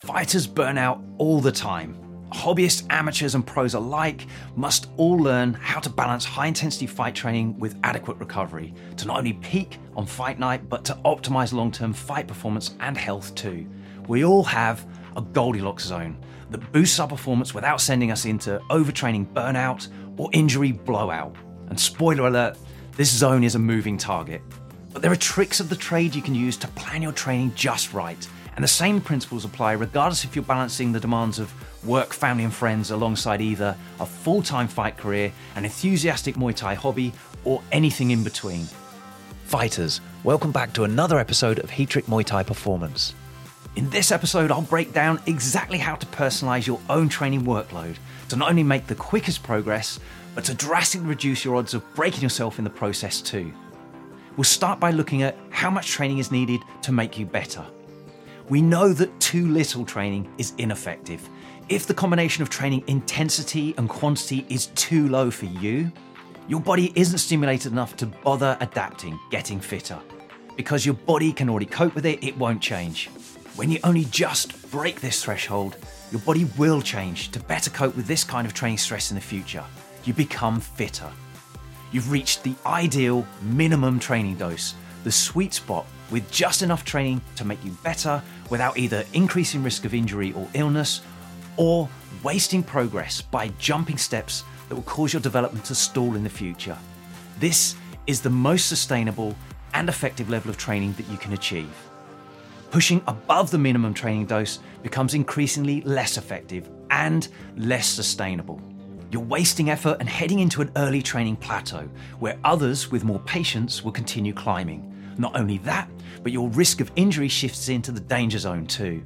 Fighters burn out all the time. Hobbyists, amateurs, and pros alike must all learn how to balance high intensity fight training with adequate recovery to not only peak on fight night, but to optimize long term fight performance and health too. We all have a Goldilocks zone that boosts our performance without sending us into overtraining burnout or injury blowout. And spoiler alert, this zone is a moving target. But there are tricks of the trade you can use to plan your training just right. And the same principles apply regardless if you're balancing the demands of work, family, and friends alongside either a full time fight career, an enthusiastic Muay Thai hobby, or anything in between. Fighters, welcome back to another episode of Heatrick Muay Thai Performance. In this episode, I'll break down exactly how to personalize your own training workload to not only make the quickest progress, but to drastically reduce your odds of breaking yourself in the process too. We'll start by looking at how much training is needed to make you better. We know that too little training is ineffective. If the combination of training intensity and quantity is too low for you, your body isn't stimulated enough to bother adapting, getting fitter. Because your body can already cope with it, it won't change. When you only just break this threshold, your body will change to better cope with this kind of training stress in the future. You become fitter. You've reached the ideal minimum training dose, the sweet spot with just enough training to make you better without either increasing risk of injury or illness or wasting progress by jumping steps that will cause your development to stall in the future. This is the most sustainable and effective level of training that you can achieve. Pushing above the minimum training dose becomes increasingly less effective and less sustainable. You're wasting effort and heading into an early training plateau where others with more patience will continue climbing. Not only that, but your risk of injury shifts into the danger zone too.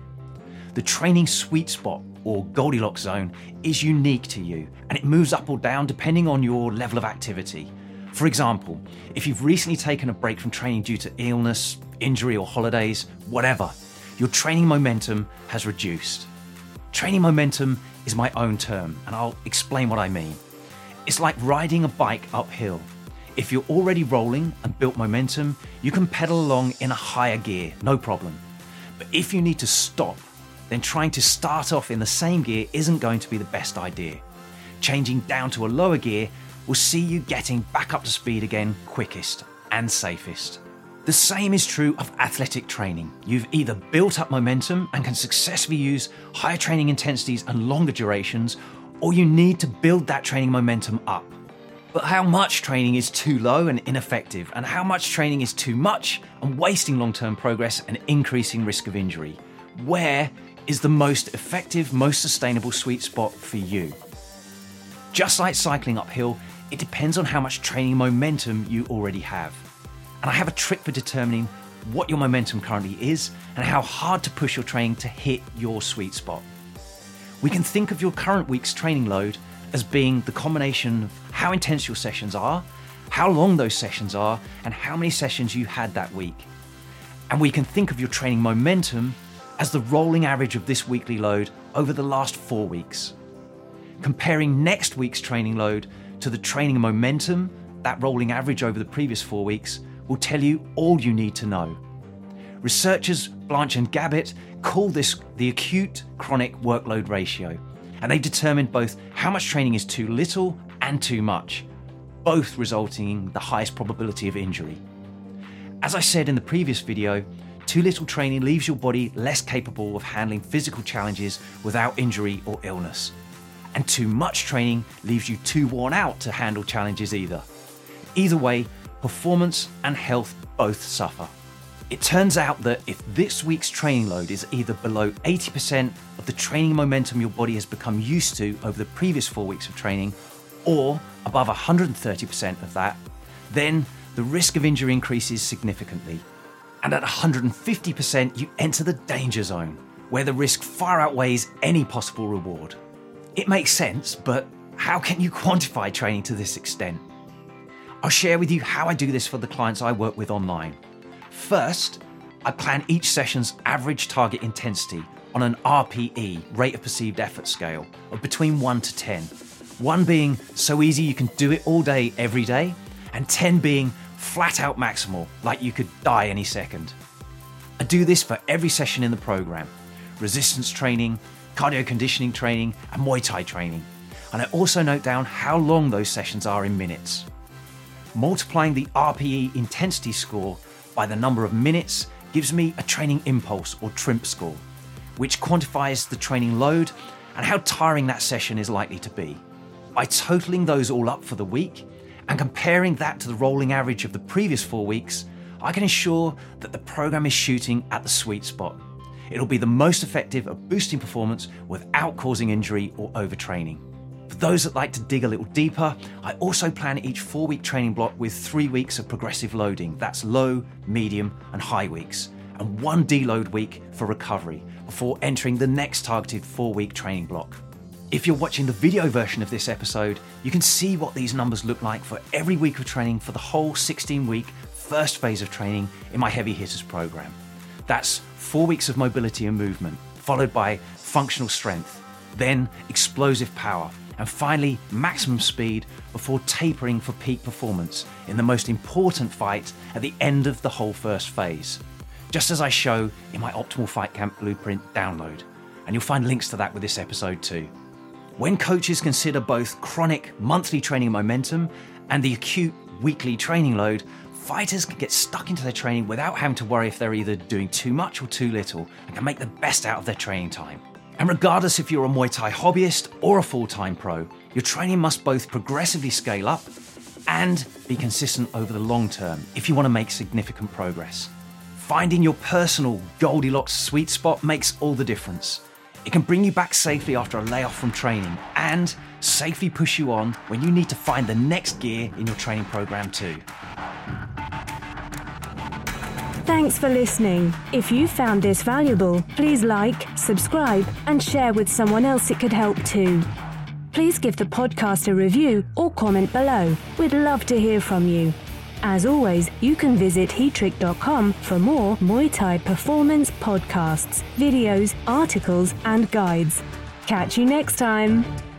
The training sweet spot or Goldilocks zone is unique to you and it moves up or down depending on your level of activity. For example, if you've recently taken a break from training due to illness, injury, or holidays, whatever, your training momentum has reduced. Training momentum is my own term, and I'll explain what I mean. It's like riding a bike uphill. If you're already rolling and built momentum, you can pedal along in a higher gear, no problem. But if you need to stop, then trying to start off in the same gear isn't going to be the best idea. Changing down to a lower gear will see you getting back up to speed again quickest and safest. The same is true of athletic training. You've either built up momentum and can successfully use higher training intensities and longer durations, or you need to build that training momentum up. But how much training is too low and ineffective, and how much training is too much and wasting long term progress and increasing risk of injury? Where is the most effective, most sustainable sweet spot for you? Just like cycling uphill, it depends on how much training momentum you already have. And I have a trick for determining what your momentum currently is and how hard to push your training to hit your sweet spot. We can think of your current week's training load as being the combination of how intense your sessions are, how long those sessions are, and how many sessions you had that week. And we can think of your training momentum as the rolling average of this weekly load over the last four weeks. Comparing next week's training load to the training momentum, that rolling average over the previous four weeks, will tell you all you need to know. Researchers Blanch and Gabbett call this the acute chronic workload ratio, and they determined both how much training is too little and too much, both resulting in the highest probability of injury. As I said in the previous video, too little training leaves your body less capable of handling physical challenges without injury or illness. And too much training leaves you too worn out to handle challenges either. Either way, performance and health both suffer. It turns out that if this week's training load is either below 80% of the training momentum your body has become used to over the previous four weeks of training, or above 130% of that, then the risk of injury increases significantly. And at 150%, you enter the danger zone, where the risk far outweighs any possible reward. It makes sense, but how can you quantify training to this extent? I'll share with you how I do this for the clients I work with online. First, I plan each session's average target intensity on an RPE, rate of perceived effort scale, of between 1 to 10. 1 being so easy you can do it all day, every day, and 10 being flat out maximal, like you could die any second. I do this for every session in the program. resistance training, cardio conditioning training, and Muay Thai training. And I also note down how long those sessions are in minutes. Multiplying the RPE intensity score by the number of minutes gives me a training impulse or TRIMP score, which quantifies the training load and how tiring that session is likely to be. By totaling those all up for the week and comparing that to the rolling average of the previous four weeks, I can ensure that the program is shooting at the sweet spot. It'll be the most effective at boosting performance without causing injury or overtraining. Those that like to dig a little deeper, I also plan each four week training block with three weeks of progressive loading that's low, medium, and high weeks, and one deload week for recovery before entering the next targeted four week training block. If you're watching the video version of this episode, you can see what these numbers look like for every week of training for the whole 16 week first phase of training in my Heavy Hitters program. That's four weeks of mobility and movement, followed by functional strength, then explosive power, and finally maximum speed before tapering for peak performance in the most important fight at the end of the whole first phase, just as I show in my Optimal Fight Camp Blueprint download. And you'll find links to that with this episode too. When coaches consider both chronic monthly training momentum and the acute weekly training load, fighters can get stuck into their training without having to worry if they're either doing too much or too little and can make the best out of their training time. And regardless if you're a Muay Thai hobbyist or a full time pro, your training must both progressively scale up and be consistent over the long term if you want to make significant progress. Finding your personal Goldilocks sweet spot makes all the difference. It can bring you back safely after a layoff from training and safely push you on when you need to find the next gear in your training program, too. Thanks for listening. If you found this valuable, please like, subscribe, and share with someone else it could help too. Please give the podcast a review or comment below. We'd love to hear from you. As always, you can visit heatrick.com for more Muay Thai performance podcasts, videos, articles, and guides. Catch you next time.